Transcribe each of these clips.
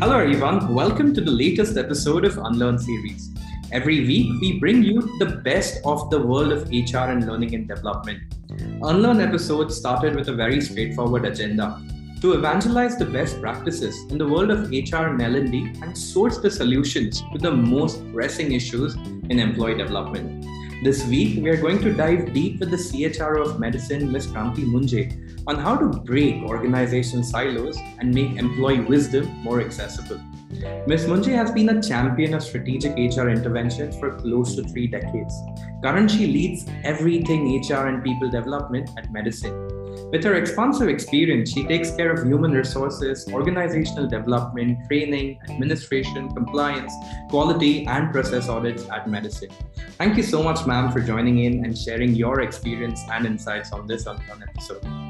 Hello, everyone. Welcome to the latest episode of Unlearn series. Every week, we bring you the best of the world of HR and learning and development. Unlearn episodes started with a very straightforward agenda to evangelize the best practices in the world of HR and L&D and source the solutions to the most pressing issues in employee development. This week, we are going to dive deep with the CHRO of Medusind, Ms. Kranti Munje, on how to break organizational silos and make employee wisdom more accessible. Ms. Munje has been a champion of strategic HR interventions for close to three decades. Currently, she leads everything HR and people development at Medusind. With her expansive experience, she takes care of human resources, organizational development, training, administration, compliance, quality, and process audits at Medusind. Thank you so much, ma'am, for joining in and sharing your experience and insights on this episode.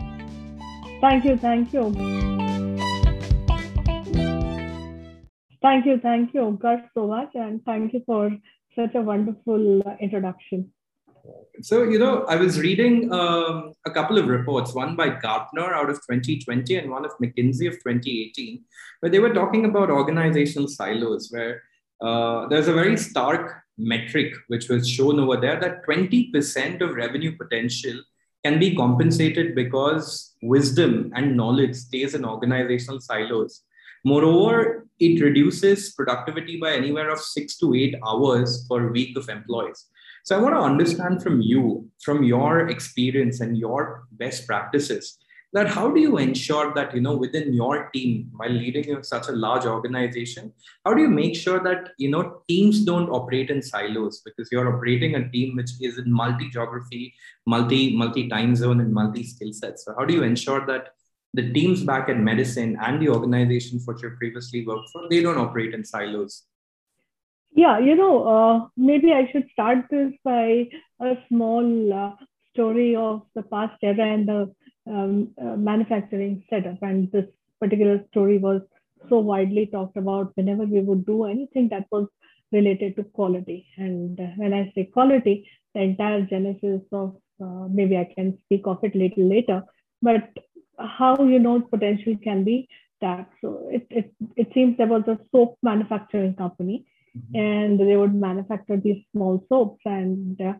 Thank you, thank you. Thank you, thank you, Gus, so much, and thank you for such a wonderful uh, introduction. So, you know, I was reading um, a couple of reports, one by Gartner out of 2020 and one of McKinsey of 2018, where they were talking about organizational silos, where uh, there's a very stark metric which was shown over there that 20% of revenue potential can be compensated because wisdom and knowledge stays in organizational silos. Moreover, it reduces productivity by anywhere of six to eight hours per week of employees. So I want to understand from you, from your experience and your best practices, that how do you ensure that you know within your team, while leading such a large organization, how do you make sure that you know teams don't operate in silos because you're operating a team which is in multi geography, multi multi time zone, and multi skill sets. So how do you ensure that the teams back in Medusind and the organizations which you previously worked for, they don't operate in silos? Yeah, you know, uh, maybe I should start this by a small uh, story of the past era and the um, uh, manufacturing setup. And this particular story was so widely talked about whenever we would do anything that was related to quality. And uh, when I say quality, the entire genesis of uh, maybe I can speak of it little later, but how you know potential can be tapped. So it, it, it seems there was a soap manufacturing company mm-hmm. and they would manufacture these small soaps and uh,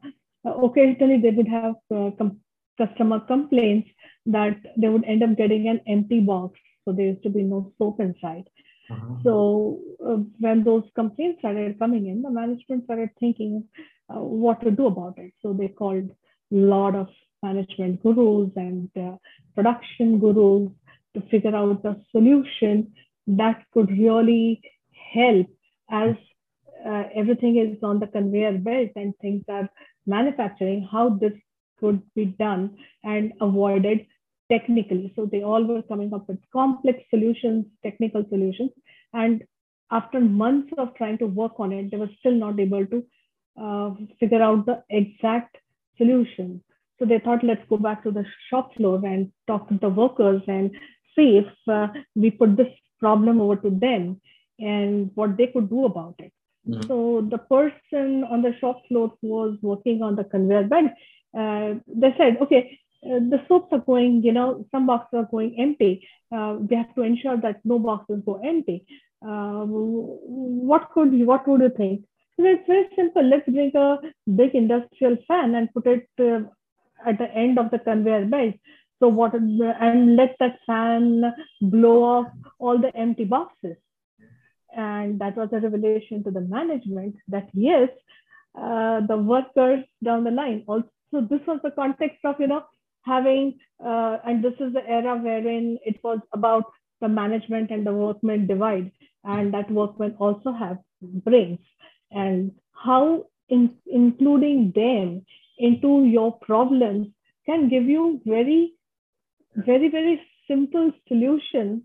occasionally they would have uh, com- customer complaints that they would end up getting an empty box. So there used to be no soap inside. Uh-huh. so uh, when those complaints started coming in the management started thinking uh, what to do about it. So they called a lot of management gurus and uh, production gurus to figure out a solution that could really help as uh, everything is on the conveyor belt and things are manufacturing, how this could be done and avoided technically. So they all were coming up with complex solutions, technical solutions. And after months of trying to work on it, they were still not able to uh, figure out the exact solution. So they thought, let's go back to the shop floor and talk to the workers and see if uh, we put this problem over to them and what they could do about it. Mm-hmm. So the person on the shop floor who was working on the conveyor belt, uh, they said, okay, uh, the soaps are going, you know, some boxes are going empty. Uh, we have to ensure that no boxes go empty. Uh, what could you, what would you think? So it's very simple. Let's bring a big industrial fan and put it uh, at the end of the conveyor belt. So what and let that fan blow off all the empty boxes and that was a revelation to the management that yes uh, the workers down the line also this was the context of you know having uh, and this is the era wherein it was about the management and the workmen divide and that workmen also have brains. And how in, including them into your problems can give you very very very simple solutions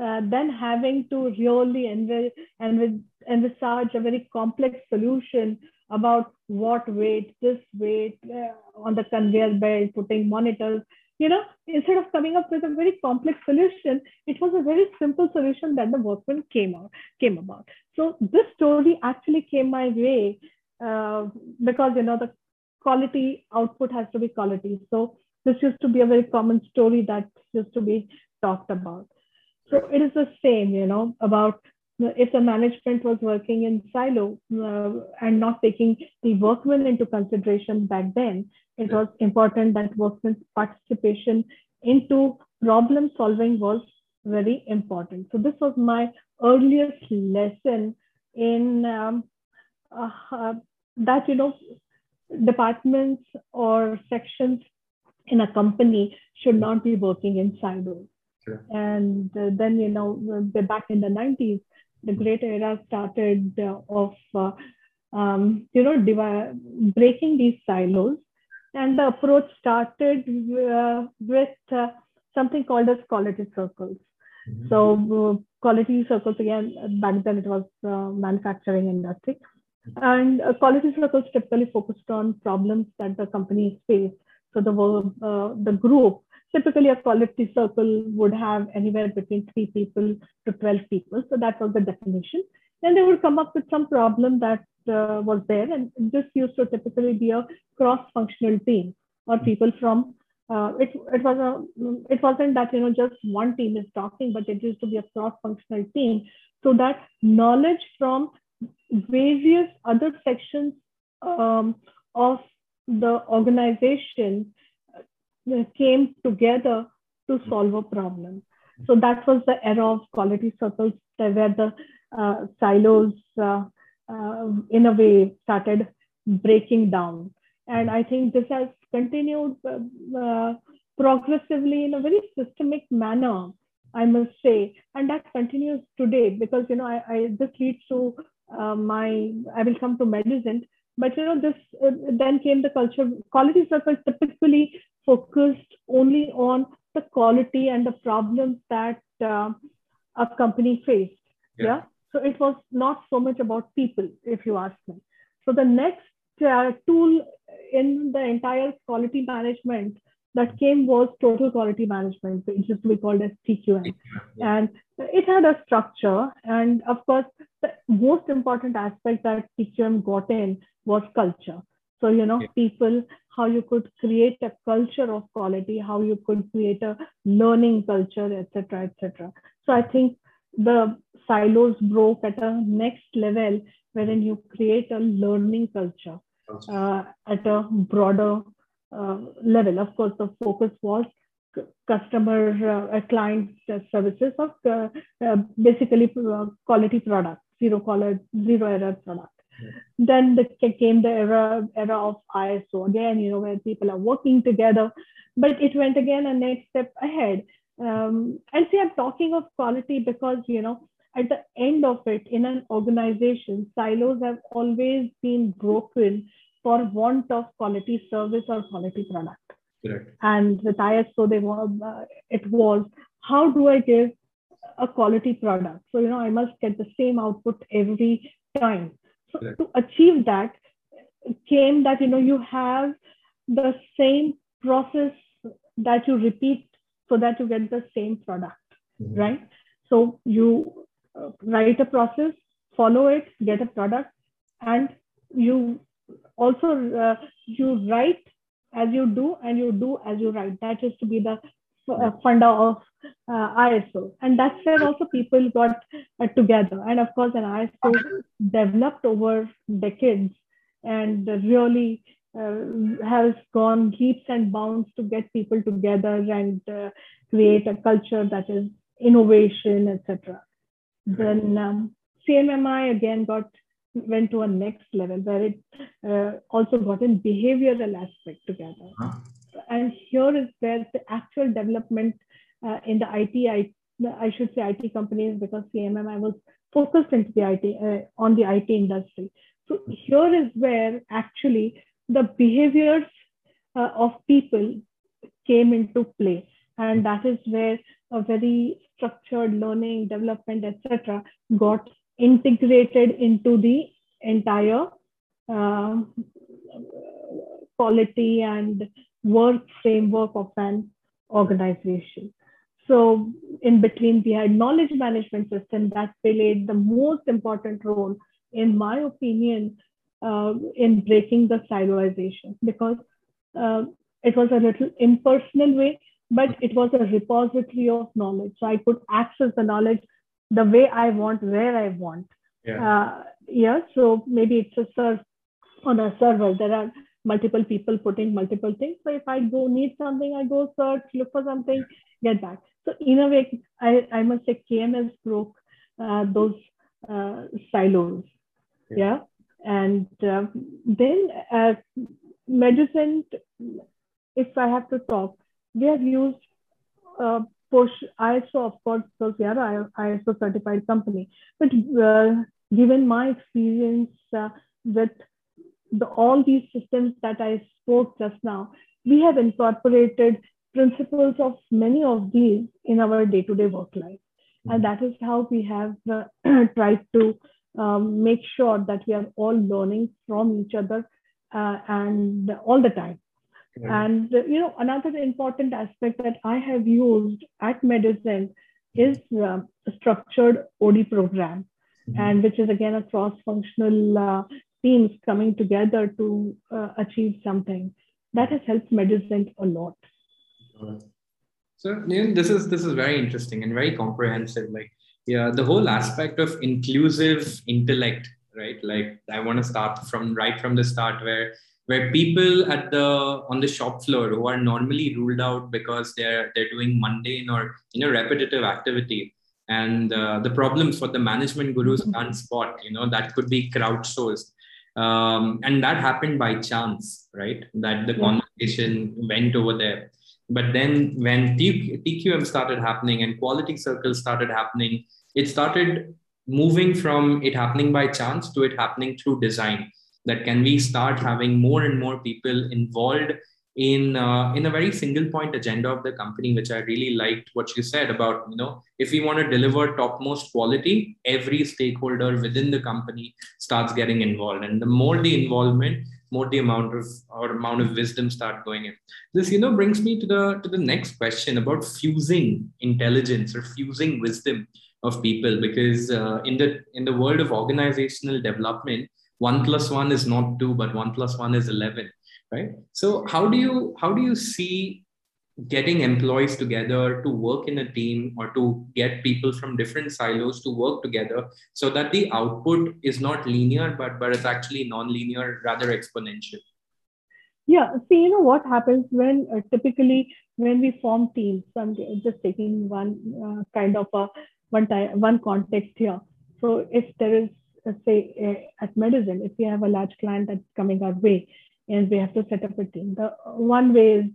uh, then having to really env- env- envisage a very complex solution about what weight, this weight uh, on the conveyor belt, putting monitors, you know, instead of coming up with a very complex solution, it was a very simple solution that the workman came out came about. So this story actually came my way uh, because you know the quality output has to be quality. So this used to be a very common story that used to be talked about. So it is the same, you know, about if the management was working in silo uh, and not taking the workmen into consideration back then, it was important that workmen's participation into problem solving was very important. So this was my earliest lesson in um, uh, uh, that you know departments or sections in a company should not be working in silos. Sure. And uh, then you know back in the 90s, the great era started uh, of uh, um, you know breaking these silos. And the approach started uh, with uh, something called as quality circles. Mm-hmm. so quality circles again back then it was uh, manufacturing industry. And uh, quality circles typically focused on problems that the company faced. So the uh, the group typically a quality circle would have anywhere between three people to 12 people. So that was the definition. Then they would come up with some problem that uh, was there. And this used to typically be a cross-functional team or people from, uh, it, it, was a, it wasn't that, you know, just one team is talking, but it used to be a cross-functional team. So that knowledge from various other sections um, of the organization came together to solve a problem. So that was the era of quality circles where the uh, silos, uh, uh, in a way, started breaking down. And I think this has continued uh, uh, progressively in a very systemic manner, I must say. And that continues today because, you know, I, I this leads to uh, my, I will come to Medusind. But you know, this then came the culture. Quality circles typically focused only on the quality and the problems that uh, a company faced. Yeah. yeah. So it was not so much about people, if you ask me. So the next uh, tool in the entire quality management that came was total quality management, which used to be called as TQM. Yeah. And it had a structure. And of course, the most important aspect that TQM got in was culture. So, you know, yeah. people how you could create a culture of quality, how you could create a learning culture, etc., etc. So I think the silos broke at a next level wherein you create a learning culture uh, at a broader uh, level. Of course, the focus was customer uh, client services of uh, uh, basically uh, quality products, zero color, zero error product. Then the, came the era era of ISO again, you know, where people are working together. But it went again a next step ahead. Um, and see, I'm talking of quality because you know, at the end of it, in an organization, silos have always been broken for want of quality service or quality product. Correct. And with ISO, they were, uh, it was how do I give a quality product? So you know, I must get the same output every time. So to achieve that came that you know you have the same process that you repeat so that you get the same product, mm-hmm. right? So you uh, write a process, follow it, get a product, and you also uh, you write as you do and you do as you write. That is to be the uh, funda of uh, ISO. And that's where also people got uh, together. And of course, an ISO developed over decades and really uh, has gone leaps and bounds to get people together and uh, create a culture that is innovation, etc. Then um, CMMI again got went to a next level where it uh, also got in behavioral aspect together. Huh? And here is where the actual development uh, in the IT, I, I should say IT companies because CMMI was focused into the IT uh, on the IT industry. So here is where actually the behaviors uh, of people came into play, and that is where a very structured learning, development, etc., got integrated into the entire uh, quality and work framework of an organization. So in between, we had knowledge management system that played the most important role, in my opinion, uh, in breaking the siloization because uh, it was a little impersonal way, but it was a repository of knowledge. So I could access the knowledge the way I want, where I want. Yeah. Uh, yeah. So maybe it's a serve on a server. There are multiple people putting multiple things. So if I go need something, I go search, look for something, get back. So in a way, I, I must say KMS broke uh, those uh, silos. Yeah. yeah? And uh, then uh, Medusind, if I have to talk, we have used uh, push ISO, of course, because we are an ISO certified company. But uh, given my experience uh, with the, all these systems that I spoke just now, we have incorporated principles of many of these in our day-to-day work life. Mm-hmm. And that is how we have uh, tried to um, make sure that we are all learning from each other uh, and all the time. And you know, another important aspect that I have used at Medusind is uh, a structured OD program, mm-hmm. and which is again a cross-functional uh, teams coming together to uh, achieve something. That has helped Medusind a lot. So this is this is very interesting and very comprehensive. Like yeah, the whole aspect of inclusive intellect, right? Like I want to start from right from the start where where people at the on the shop floor who are normally ruled out because they're they're doing mundane or you know repetitive activity and uh, the problems for the management gurus can't spot you know that could be crowdsourced um, and that happened by chance right? That the conversation went over there. But then when tqm started happening and quality circles started happening it started moving from it happening by chance to it happening through design. That can we start having more and more people involved in uh, in a very single point agenda of the company which i really liked what you said about you know if we want to deliver topmost quality every stakeholder within the company starts getting involved. And the more the involvement more the amount of or amount of wisdom start going in. This you know brings me to the to the next question about fusing intelligence or fusing wisdom of people. Because uh, in the in the world of organizational development one plus one is not two but one plus one is 11 right? So how do you how do you see getting employees together to work in a team or to get people from different silos to work together so that the output is not linear but but it's actually non-linear rather exponential? Yeah see you know what happens when uh, typically when we form teams i'm just taking one uh, kind of a one time one context here. So if there is let's say uh, at Medusind, if we have a large client that's coming our way and we have to set up a team, the one way is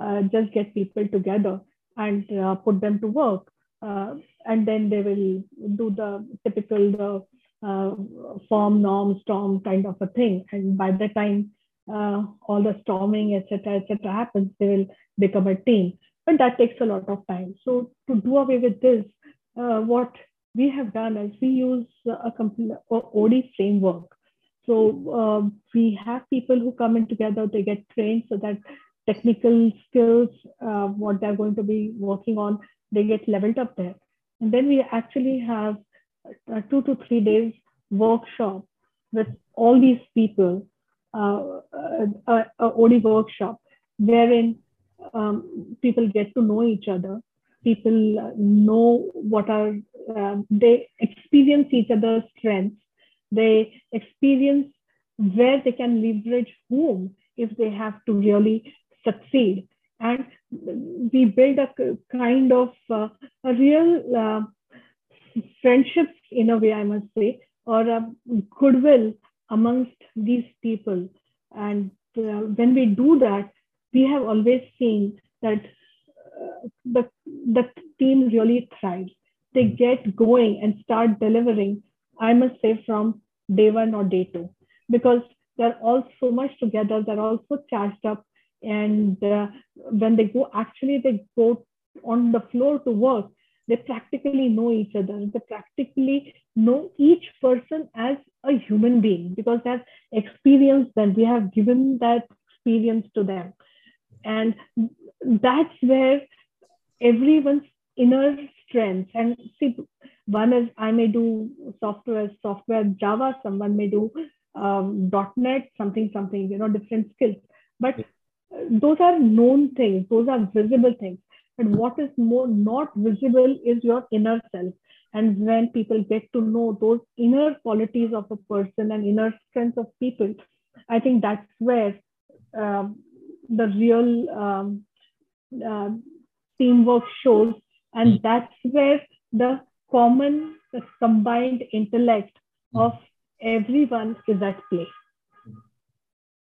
uh, just get people together and uh, put them to work. Uh, and then they will do the typical the uh, form, norm, storm kind of a thing. And by the time uh, all the storming, etc., etc., happens, they will become a team. But that takes a lot of time. So to do away with this, what we have done is we use a complete OD framework. So uh, we have people who come in together, they get trained so that technical skills, uh, what they're going to be working on, they get leveled up there. And then we actually have a two to three days workshop with all these people, uh, a, a OD workshop, wherein um, people get to know each other. People know what are uh, they experience each other's strengths they experience where they can leverage whom if they have to really succeed and we build a kind of uh, a real uh, friendship in a way i must say or a goodwill amongst these people and uh, when we do that we have always seen that the, the team really thrives. They get going and start delivering, I must say, from day one or day two, because they're all so much together, they're all so charged up. And uh, when they go, actually, they go on the floor to work, they practically know each other. They practically know each person as a human being because they've experienced them. We have given that experience to them. And that's where everyone's inner strengths and see one is i may do software software java someone may do um, net something something you know different skills. But those are known things. Those are visible things. And what is more not visible is your inner self. And when people get to know those inner qualities of a person and inner strengths of people, I think that's where um, the real um, uh, teamwork shows. And hmm. that's where the common, combined intellect of everyone is at play.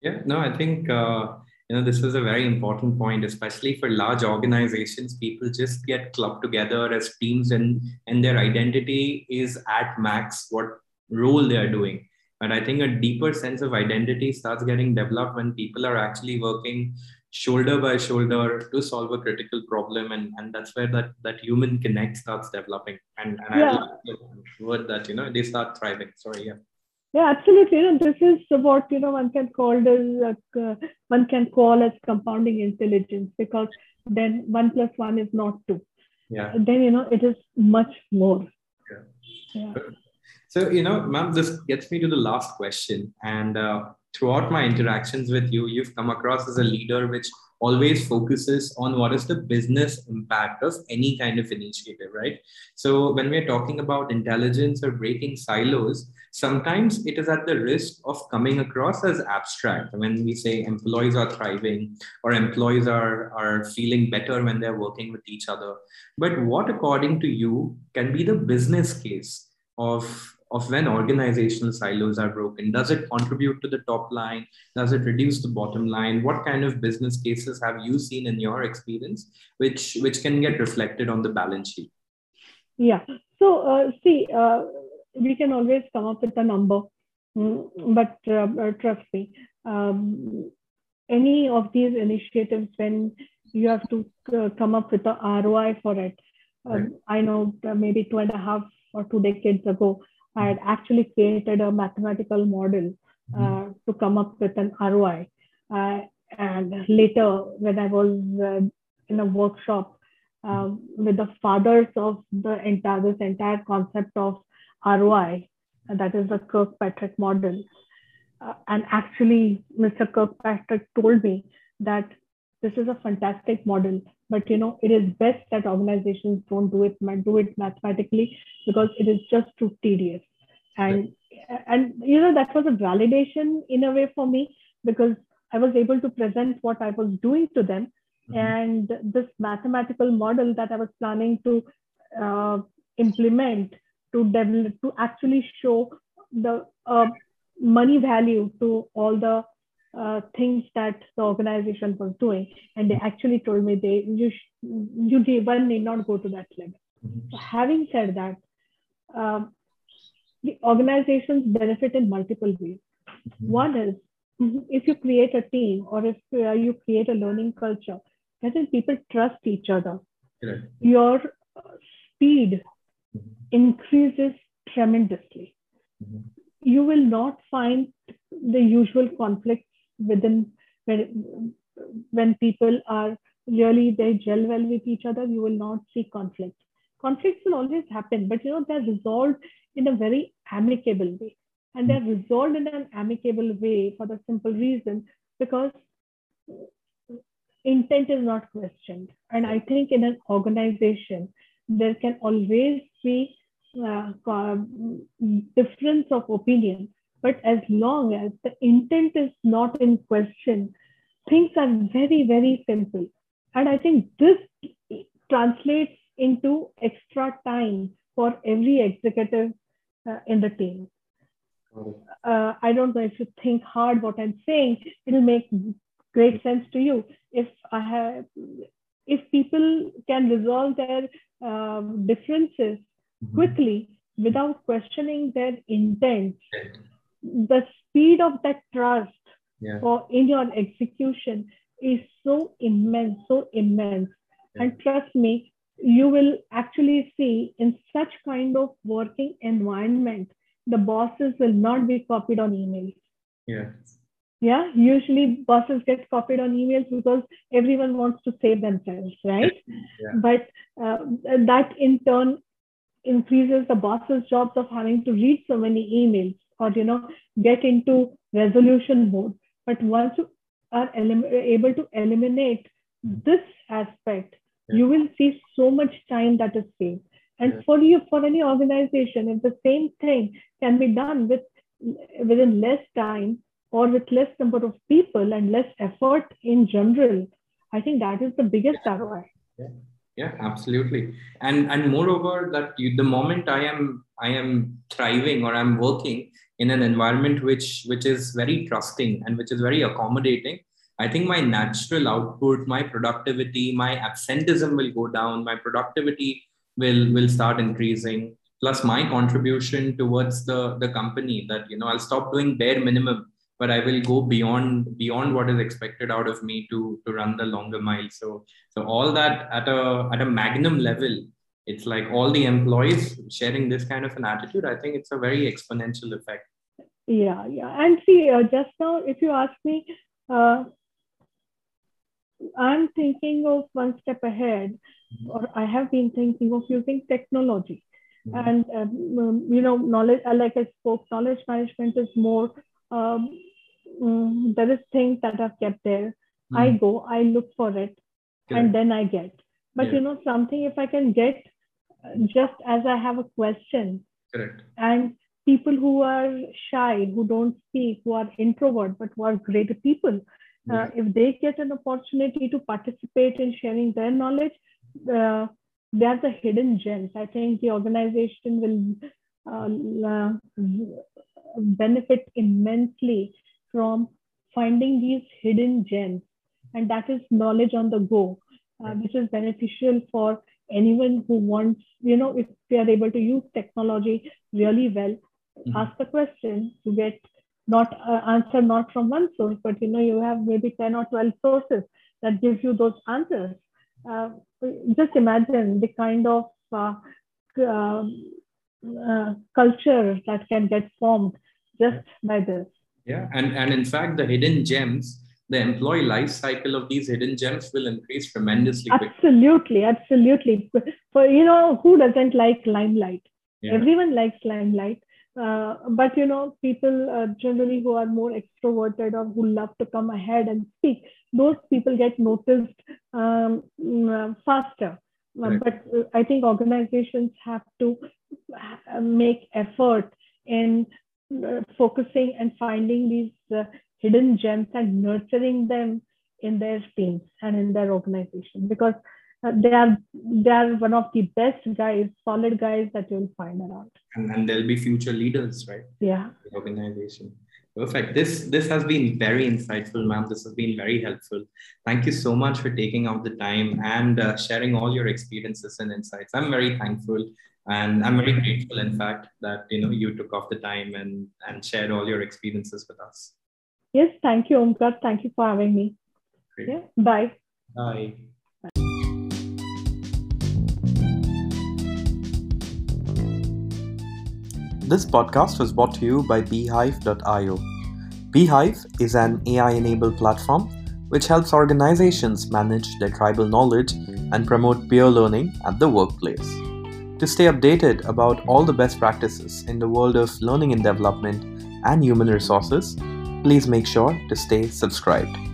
Yeah, no, I think uh, you know this is a very important point especially for large organizations people just get clubbed together as teams and and their identity is at max what role they are doing but i think a deeper sense of identity starts getting developed when people are actually working shoulder by shoulder to solve a critical problem and, and that's where that that human connect starts developing and, and yeah. i word that you know they start thriving sorry yeah yeah, absolutely. You know, this is what you know one can call as uh, one can call as compounding intelligence because then one plus one is not two. Yeah. Then you know it is much more. Yeah. yeah. So you know, ma'am, this gets me to the last question. And uh, throughout my interactions with you, you've come across as a leader which always focuses on what is the business impact of any kind of initiative, right? So when we're talking about intelligence or breaking silos, sometimes it is at the risk of coming across as abstract. When we say employees are thriving or employees are, are feeling better when they're working with each other. But what, according to you, can be the business case of of when organizational silos are broken? Does it contribute to the top line? Does it reduce the bottom line? What kind of business cases have you seen in your experience, which which can get reflected on the balance sheet? Yeah. So uh, see, uh, we can always come up with a number, mm, but uh, uh, trust me, um, any of these initiatives when you have to uh, come up with a ROI for it. Um, right. I know uh, maybe two and a half or two decades ago, I had actually created a mathematical model uh, mm-hmm. to come up with an ROI. Uh, and later, when I was uh, in a workshop um, with the fathers of the entire this entire concept of ROI, that is the Kirkpatrick model. Uh, and actually, Mr. Kirkpatrick told me that this is a fantastic model, but you know it is best that organizations don't do it do it mathematically because it is just too tedious. And and you know that was a validation in a way for me because I was able to present what I was doing to them, mm-hmm. and this mathematical model that I was planning to uh, implement to develop to actually show the uh, money value to all the uh, things that the organization was doing and they actually told me they you you one need not go to that level mm-hmm. so having said that um, the organizations benefit in multiple ways mm-hmm. one is if you create a team or if uh, you create a learning culture then people trust each other your speed increases tremendously. Mm-hmm. You will not find the usual conflicts within when, when people are really they gel well with each other. You will not see conflict Conflicts will always happen, but you know they're resolved in a very amicable way, and they're resolved in an amicable way for the simple reason because intent is not questioned. And I think in an organization, there can always be uh, difference of opinion. But as long as the intent is not in question, things are very, very simple. And I think this translates into extra time for every executive uh, in the team. Uh, I don't know if you think hard what I'm saying, it'll make great sense to you. If I have, if people can resolve their um, differences mm-hmm. quickly without questioning their intent, the speed of that trust yeah. for in your execution is so immense, so immense. Yeah. And trust me, you will actually see in such kind of working environment, the bosses will not be copied on emails. Yeah yeah usually bosses get copied on emails because everyone wants to save themselves right yeah. but uh, that in turn increases the boss's jobs of having to read so many emails or you know get into resolution mode but once you are able to eliminate this aspect yeah. you will see so much time that is saved And yeah. for you, for any organization, if the same thing can be done with within less time or with less number of people and less effort in general, I think that is the biggest ROI. Yeah. yeah, absolutely. And and moreover, that you, the moment I am I am thriving or I'm working in an environment which which is very trusting and which is very accommodating, I think my natural output, my productivity, my absenteeism will go down. My productivity will will start increasing plus my contribution towards the the company that you know i'll stop doing bare minimum but i will go beyond beyond what is expected out of me to to run the longer mile so so all that at a at a magnum level it's like all the employees sharing this kind of an attitude i think it's a very exponential effect yeah yeah and see uh, just now if you ask me uh, i'm thinking of one step ahead or I have been thinking of using technology. Mm-hmm. And, um, um, you know, knowledge, uh, like I spoke, knowledge management is more, um, um, there is things that are kept there. Mm-hmm. I go, I look for it, Correct. and then I get. But, yeah. you know, something if I can get just as I have a question. Correct. And people who are shy, who don't speak, who are introvert, but who are great people, uh, if they get an opportunity to participate in sharing their knowledge, uh, they are the hidden gems. I think the organization will uh, uh, benefit immensely from finding these hidden gems. And that is knowledge on the go, uh, which is beneficial for anyone who wants, you know, if they are able to use technology really well, mm-hmm. ask the question to get not uh, answer not from one source, but you know, you have maybe 10 or 12 sources that give you those answers. Uh, just imagine the kind of uh, uh, uh, culture that can get formed just by this. Yeah, and, and in fact, the hidden gems, the employee life cycle of these hidden gems will increase tremendously. Absolutely, quickly. absolutely. For you know, who doesn't like limelight? Yeah. Everyone likes limelight. Uh, but you know, people uh, generally who are more extroverted or who love to come ahead and speak, those people get noticed um, mm, faster. Uh, right. But uh, I think organizations have to uh, make effort in focusing and finding these hidden gems and nurturing them in their teams and in their organization because uh, they are they are one of the best guys, solid guys that you'll find around. And, and they'll be future leaders, right? Yeah. The organization. Perfect. This this has been very insightful, ma'am. This has been very helpful. Thank you so much for taking out the time and uh, sharing all your experiences and insights. I'm very thankful, and I'm very grateful, in fact, that you know you took off the time and and shared all your experiences with us. Yes, thank you, Omkar. Thank you for having me. Great. Yeah. Bye. Bye. This podcast was brought to you by bhyve.io. Bhyve is an AI enabled platform which helps organizations manage their tribal knowledge and promote peer learning at the workplace. To stay updated about all the best practices in the world of learning and development and human resources, please make sure to stay subscribed.